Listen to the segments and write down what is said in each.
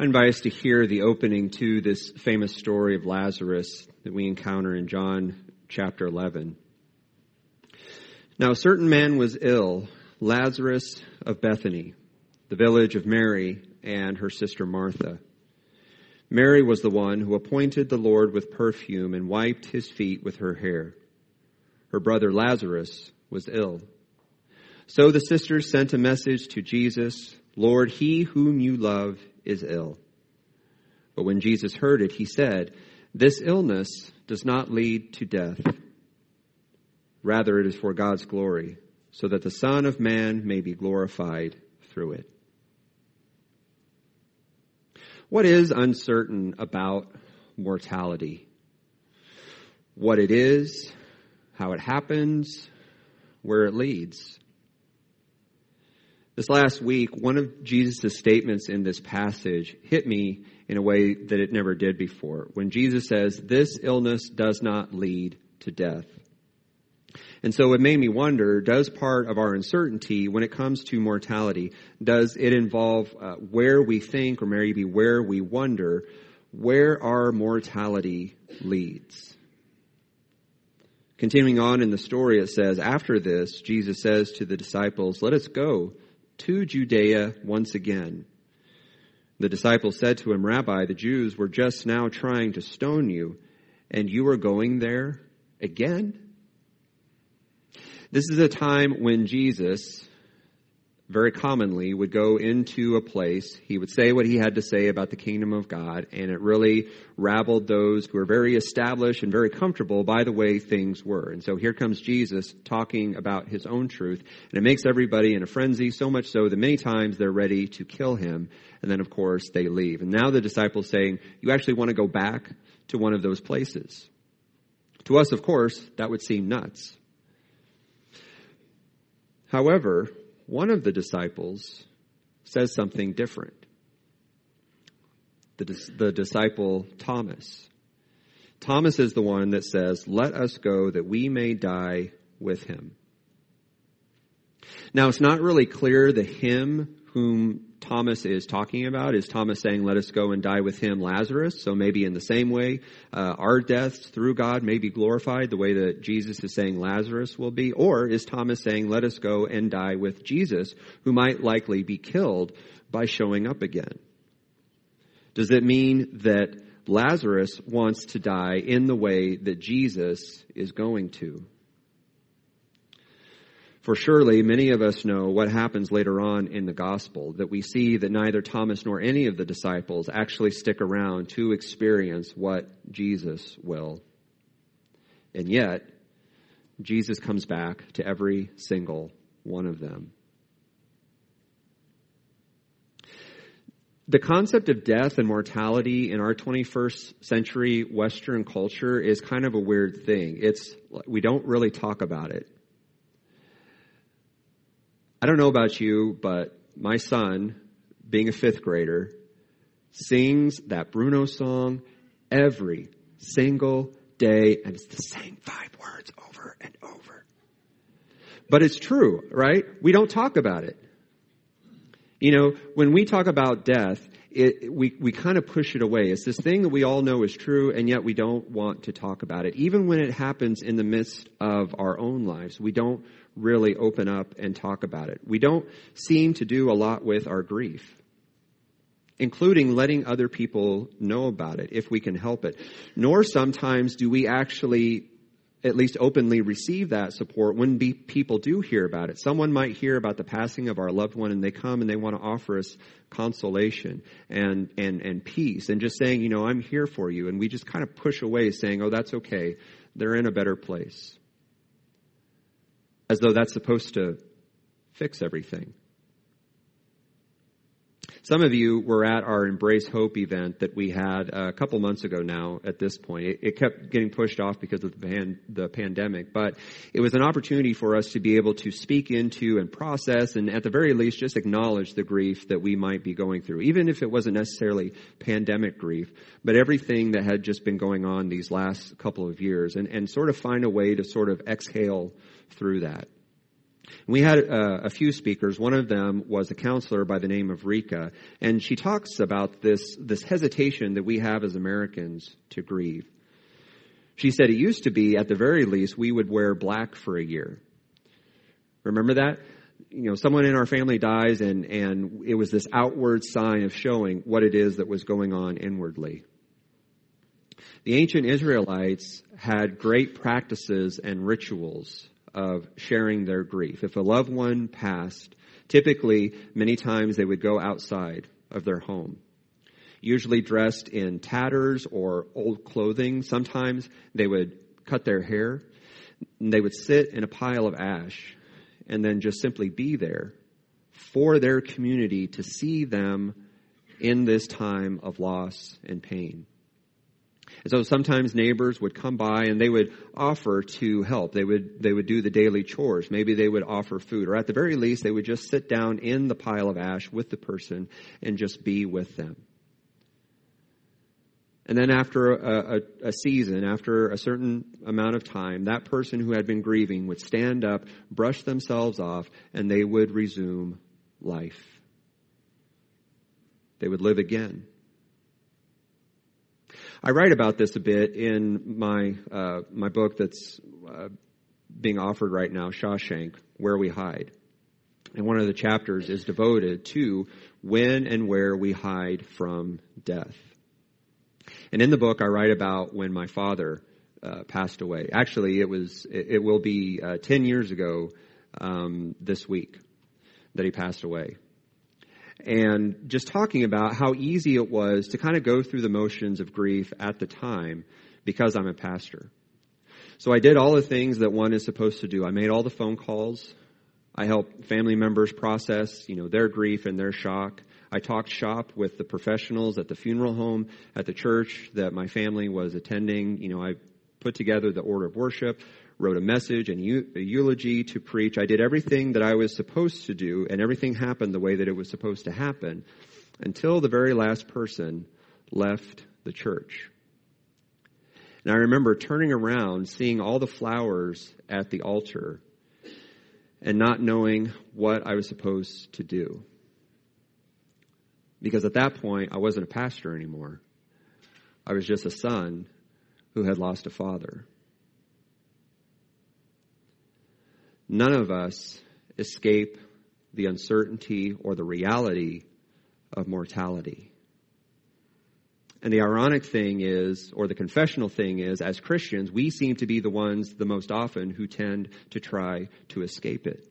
Us to hear the opening to this famous story of Lazarus that we encounter in John chapter 11. Now, a certain man was ill, Lazarus of Bethany, the village of Mary and her sister Martha. Mary was the one who anointed the Lord with perfume and wiped his feet with her hair. Her brother Lazarus was ill. So the sisters sent a message to Jesus, Lord, he whom you love is ill. But when Jesus heard it, he said, This illness does not lead to death. Rather, it is for God's glory, so that the Son of Man may be glorified through it. What is uncertain about mortality? What it is, how it happens, where it leads. This last week, one of Jesus' statements in this passage hit me in a way that it never did before. When Jesus says, This illness does not lead to death. And so it made me wonder, does part of our uncertainty when it comes to mortality, does it involve uh, where we think or maybe where we wonder where our mortality leads? Continuing on in the story, it says, after this, Jesus says to the disciples, let us go to Judea once again. The disciples said to him, Rabbi, the Jews were just now trying to stone you, and you are going there again? This is a time when Jesus, very commonly would go into a place, he would say what he had to say about the kingdom of God, and it really rabbled those who were very established and very comfortable by the way things were. And so here comes Jesus talking about his own truth, and it makes everybody in a frenzy, so much so that many times they're ready to kill him, and then of course they leave. And now the disciples saying, you actually want to go back to one of those places. To us, of course, that would seem nuts. However, one of the disciples says something different. The, the disciple Thomas. Thomas is the one that says, Let us go that we may die with him. Now, it's not really clear the him whom Thomas is talking about. Is Thomas saying, let us go and die with him, Lazarus? So maybe in the same way, uh, our deaths through God may be glorified the way that Jesus is saying Lazarus will be. Or is Thomas saying, let us go and die with Jesus, who might likely be killed by showing up again? Does it mean that Lazarus wants to die in the way that Jesus is going to? For surely many of us know what happens later on in the gospel, that we see that neither Thomas nor any of the disciples actually stick around to experience what Jesus will. And yet, Jesus comes back to every single one of them. The concept of death and mortality in our 21st century Western culture is kind of a weird thing. It's, we don't really talk about it. I don't know about you, but my son, being a fifth grader, sings that Bruno song every single day, and it's the same five words over and over. But it's true, right? We don't talk about it. You know, when we talk about death, it, we, we kind of push it away. It's this thing that we all know is true, and yet we don't want to talk about it. Even when it happens in the midst of our own lives, we don't really open up and talk about it. We don't seem to do a lot with our grief, including letting other people know about it if we can help it. Nor sometimes do we actually at least openly receive that support when be, people do hear about it. Someone might hear about the passing of our loved one and they come and they want to offer us consolation and, and, and peace and just saying, you know, I'm here for you. And we just kind of push away saying, oh, that's okay. They're in a better place as though that's supposed to fix everything. Some of you were at our Embrace Hope event that we had a couple months ago now at this point. It, it kept getting pushed off because of the, pan, the pandemic, but it was an opportunity for us to be able to speak into and process and at the very least just acknowledge the grief that we might be going through, even if it wasn't necessarily pandemic grief, but everything that had just been going on these last couple of years and, and sort of find a way to sort of exhale through that. We had uh, a few speakers. One of them was a counselor by the name of Rika, and she talks about this, this hesitation that we have as Americans to grieve. She said it used to be, at the very least, we would wear black for a year. Remember that? You know, someone in our family dies and, and it was this outward sign of showing what it is that was going on inwardly. The ancient Israelites had great practices and rituals of sharing their grief. If a loved one passed, typically, many times they would go outside of their home, usually dressed in tatters or old clothing. Sometimes they would cut their hair. And they would sit in a pile of ash and then just simply be there for their community to see them in this time of loss and pain. And so sometimes neighbors would come by and they would offer to help. They would, they would do the daily chores. Maybe they would offer food, or at the very least, they would just sit down in the pile of ash with the person and just be with them. And then after a, a, a, season, after a certain amount of time, that person who had been grieving would stand up, brush themselves off, and they would resume life. They would live again. I write about this a bit in my uh, my book that's uh, being offered right now, Shawshank, Where We Hide. And one of the chapters is devoted to when and where we hide from death. And in the book, I write about when my father uh, passed away. Actually, it was it, it will be uh, ten years ago um, this week that he passed away and just talking about how easy it was to kind of go through the motions of grief at the time because I'm a pastor. So I did all the things that one is supposed to do. I made all the phone calls. I helped family members process, you know, their grief and their shock. I talked shop with the professionals at the funeral home, at the church that my family was attending. You know, I put together the order of worship wrote a message and a eulogy to preach. I did everything that I was supposed to do, and everything happened the way that it was supposed to happen until the very last person left the church. And I remember turning around, seeing all the flowers at the altar, and not knowing what I was supposed to do. Because at that point, I wasn't a pastor anymore. I was just a son who had lost a father. None of us escape the uncertainty or the reality of mortality. And the ironic thing is, or the confessional thing is, as Christians, we seem to be the ones the most often who tend to try to escape it.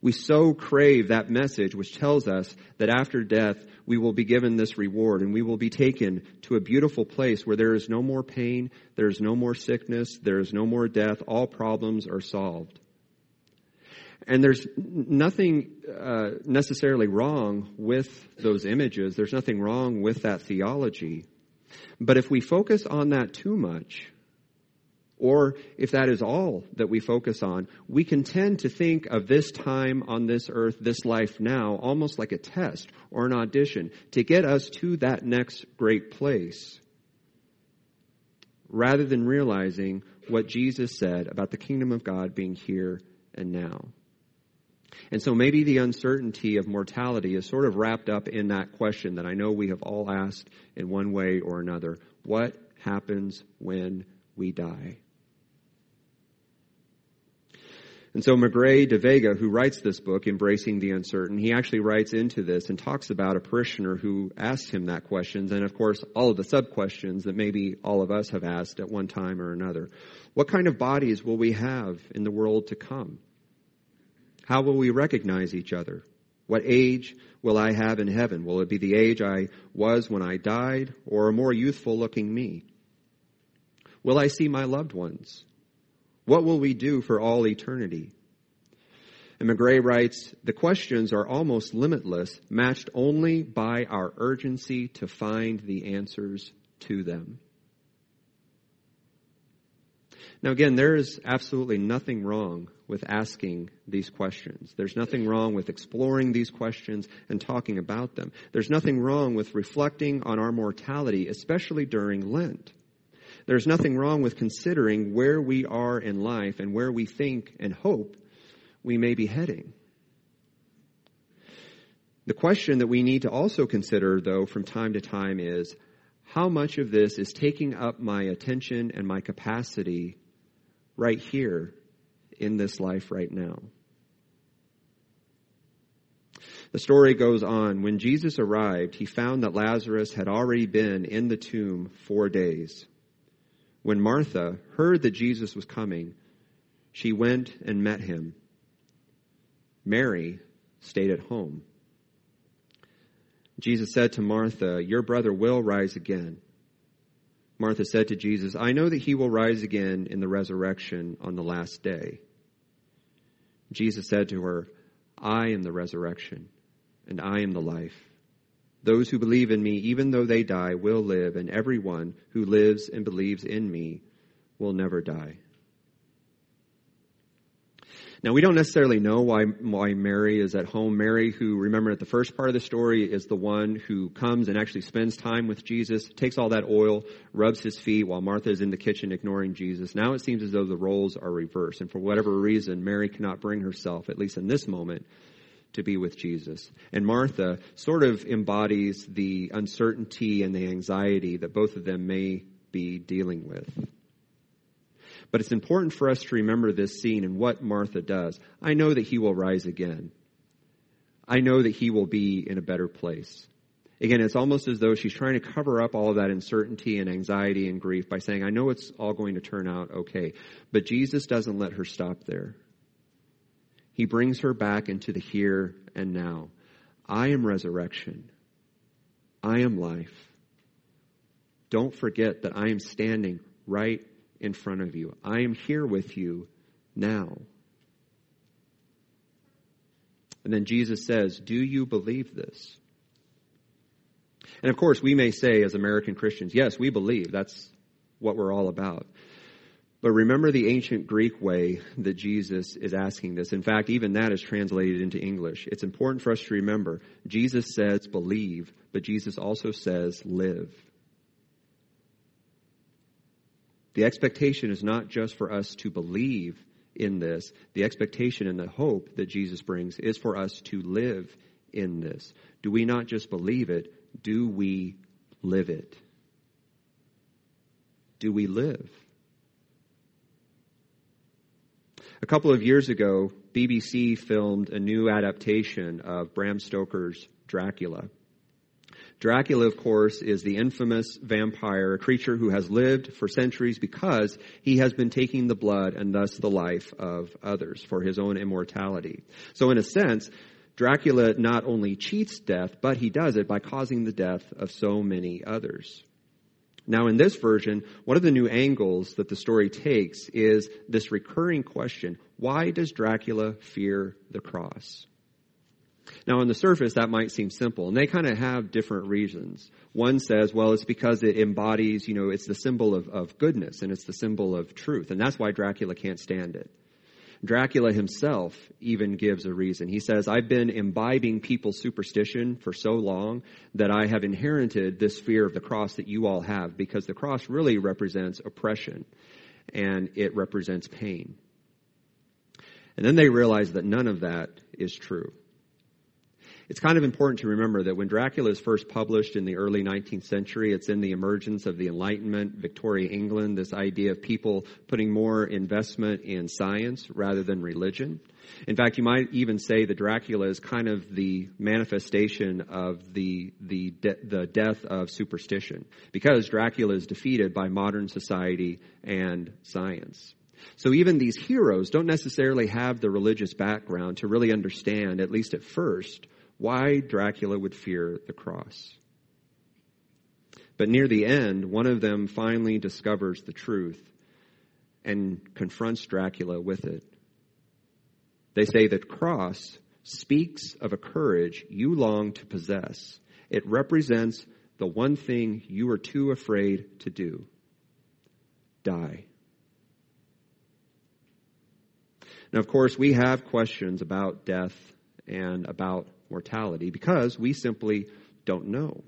We so crave that message which tells us that after death we will be given this reward and we will be taken to a beautiful place where there is no more pain, there is no more sickness, there is no more death, all problems are solved. And there's nothing uh, necessarily wrong with those images. There's nothing wrong with that theology. But if we focus on that too much, or if that is all that we focus on, we can tend to think of this time on this earth, this life now, almost like a test or an audition to get us to that next great place, rather than realizing what Jesus said about the kingdom of God being here and now. And so maybe the uncertainty of mortality is sort of wrapped up in that question that I know we have all asked in one way or another. What happens when we die? And so Magrey de Vega, who writes this book, Embracing the Uncertain, he actually writes into this and talks about a parishioner who asked him that question, and of course all of the sub questions that maybe all of us have asked at one time or another. What kind of bodies will we have in the world to come? How will we recognize each other? What age will I have in heaven? Will it be the age I was when I died, or a more youthful looking me? Will I see my loved ones? What will we do for all eternity? And Magrey writes, the questions are almost limitless, matched only by our urgency to find the answers to them. Now again, there is absolutely nothing wrong with asking these questions. There's nothing wrong with exploring these questions and talking about them. There's nothing wrong with reflecting on our mortality, especially during Lent. There's nothing wrong with considering where we are in life and where we think and hope we may be heading. The question that we need to also consider, though, from time to time is how much of this is taking up my attention and my capacity right here in this life right now? The story goes on. When Jesus arrived, he found that Lazarus had already been in the tomb four days. When Martha heard that Jesus was coming, she went and met him. Mary stayed at home. Jesus said to Martha, Your brother will rise again. Martha said to Jesus, I know that he will rise again in the resurrection on the last day. Jesus said to her, I am the resurrection, and I am the life. Those who believe in me, even though they die, will live, and everyone who lives and believes in me will never die. Now, we don't necessarily know why, why Mary is at home. Mary, who, remember at the first part of the story, is the one who comes and actually spends time with Jesus, takes all that oil, rubs his feet while Martha is in the kitchen ignoring Jesus. Now it seems as though the roles are reversed. And for whatever reason, Mary cannot bring herself, at least in this moment, to be with Jesus. And Martha sort of embodies the uncertainty and the anxiety that both of them may be dealing with. But it's important for us to remember this scene and what Martha does. I know that he will rise again. I know that he will be in a better place. Again, it's almost as though she's trying to cover up all of that uncertainty and anxiety and grief by saying, I know it's all going to turn out okay. But Jesus doesn't let her stop there. He brings her back into the here and now. I am resurrection. I am life. Don't forget that I am standing right in front of you. I am here with you now. And then Jesus says, Do you believe this? And of course, we may say as American Christians, yes, we believe. That's what we're all about. But remember the ancient Greek way that Jesus is asking this. In fact, even that is translated into English. It's important for us to remember Jesus says believe, but Jesus also says live. The expectation is not just for us to believe in this, the expectation and the hope that Jesus brings is for us to live in this. Do we not just believe it, do we live it? Do we live? A couple of years ago, BBC filmed a new adaptation of Bram Stoker's Dracula. Dracula, of course, is the infamous vampire, a creature who has lived for centuries because he has been taking the blood and thus the life of others for his own immortality. So in a sense, Dracula not only cheats death, but he does it by causing the death of so many others. Now, in this version, one of the new angles that the story takes is this recurring question why does Dracula fear the cross? Now, on the surface, that might seem simple, and they kind of have different reasons. One says, well, it's because it embodies, you know, it's the symbol of, of goodness and it's the symbol of truth, and that's why Dracula can't stand it. Dracula himself even gives a reason. He says, I've been imbibing people's superstition for so long that I have inherited this fear of the cross that you all have because the cross really represents oppression and it represents pain. And then they realize that none of that is true. It's kind of important to remember that when Dracula is first published in the early 19th century, it's in the emergence of the Enlightenment, Victoria, England, this idea of people putting more investment in science rather than religion. In fact, you might even say that Dracula is kind of the manifestation of the the de- the death of superstition, because Dracula is defeated by modern society and science. So even these heroes don't necessarily have the religious background to really understand, at least at first, why Dracula would fear the cross. But near the end, one of them finally discovers the truth and confronts Dracula with it. They say that cross speaks of a courage you long to possess. It represents the one thing you are too afraid to do die. Now, of course, we have questions about death and about mortality because we simply don't know.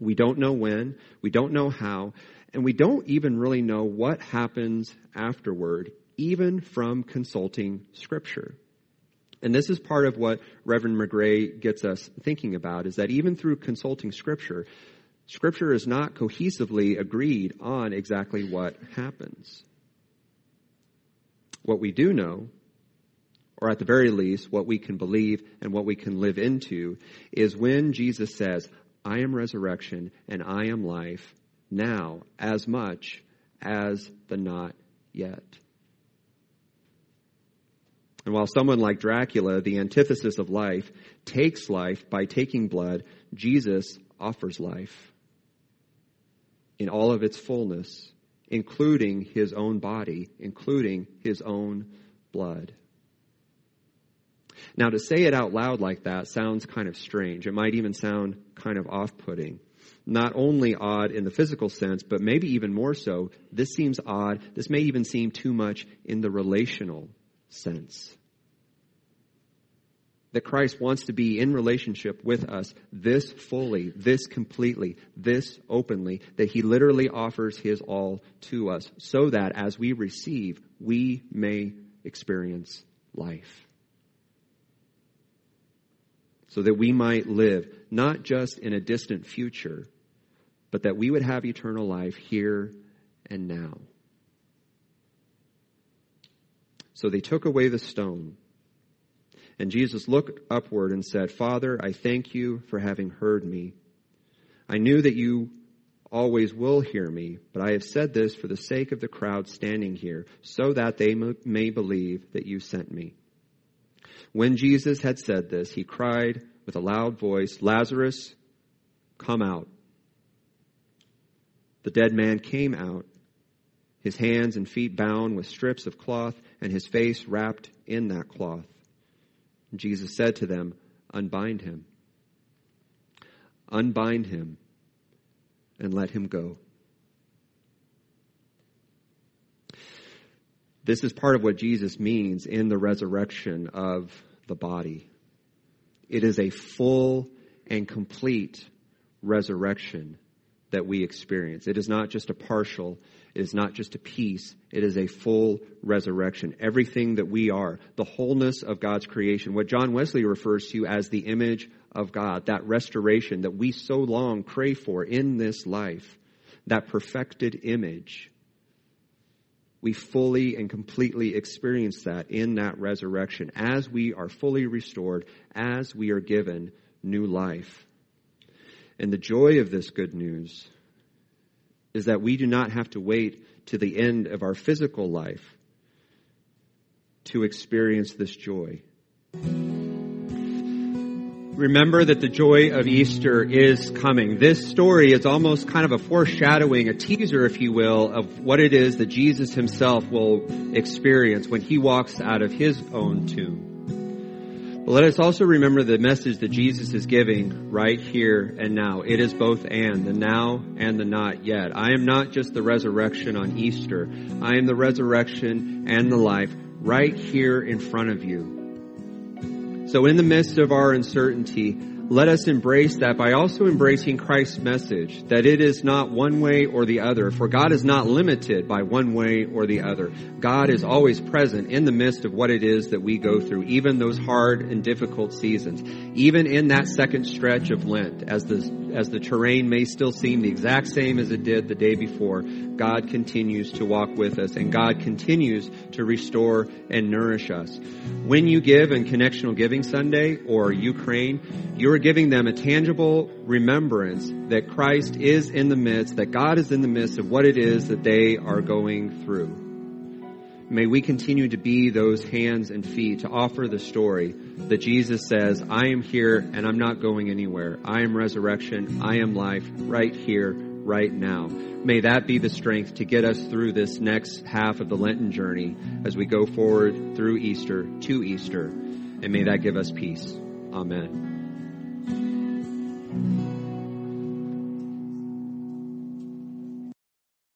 We don't know when, we don't know how, and we don't even really know what happens afterward, even from consulting Scripture. And this is part of what Reverend Magrey gets us thinking about is that even through consulting Scripture, Scripture is not cohesively agreed on exactly what happens. What we do know, or at the very least, what we can believe and what we can live into, is when Jesus says, I am resurrection and I am life, now as much as the not yet. And while someone like Dracula, the antithesis of life, takes life by taking blood, Jesus offers life in all of its fullness, including his own body, including his own blood. Now, to say it out loud like that sounds kind of strange. It might even sound kind of off putting. Not only odd in the physical sense, but maybe even more so, this seems odd. This may even seem too much in the relational sense that Christ wants to be in relationship with us this fully, this completely, this openly, that he literally offers his all to us so that as we receive, we may experience life. So that we might live not just in a distant future, but that we would have eternal life here and now. So they took away the stone. And Jesus looked upward and said, Father, I thank you for having heard me. I knew that you always will hear me, but I have said this for the sake of the crowd standing here, so that they may believe that you sent me. When Jesus had said this, he cried with a loud voice, Lazarus, come out. The dead man came out, his hands and feet bound with strips of cloth, and his face wrapped in that cloth. Jesus said to them, Unbind him. Unbind him and let him go. This is part of what Jesus means in the resurrection of the body. It is a full and complete resurrection that we experience. It is not just a partial, it is not just a piece, it is a full resurrection. Everything that we are, the wholeness of God's creation, what John Wesley refers to as the image of God, that restoration that we so long crave for in this life, that perfected image. We fully and completely experience that in that resurrection as we are fully restored, as we are given new life. And the joy of this good news is that we do not have to wait to the end of our physical life to experience this joy. Remember that the joy of Easter is coming. This story is almost kind of a foreshadowing, a teaser, if you will, of what it is that Jesus himself will experience when he walks out of his own tomb. But let us also remember the message that Jesus is giving right here and now. It is both and, the now and the not yet. I am not just the resurrection on Easter. I am the resurrection and the life right here in front of you. So in the midst of our uncertainty, let us embrace that by also embracing Christ's message that it is not one way or the other, for God is not limited by one way or the other. God is always present in the midst of what it is that we go through, even those hard and difficult seasons, even in that second stretch of Lent, as the, as the terrain may still seem the exact same as it did the day before, God continues to walk with us and God continues to restore and nourish us. When you give in Connectional Giving Sunday or Ukraine, you're are giving them a tangible remembrance that Christ is in the midst, that God is in the midst of what it is that they are going through. May we continue to be those hands and feet to offer the story that Jesus says, I am here and I'm not going anywhere. I am resurrection. I am life right here, right now. May that be the strength to get us through this next half of the Lenten journey as we go forward through Easter to Easter. And may that give us peace. Amen.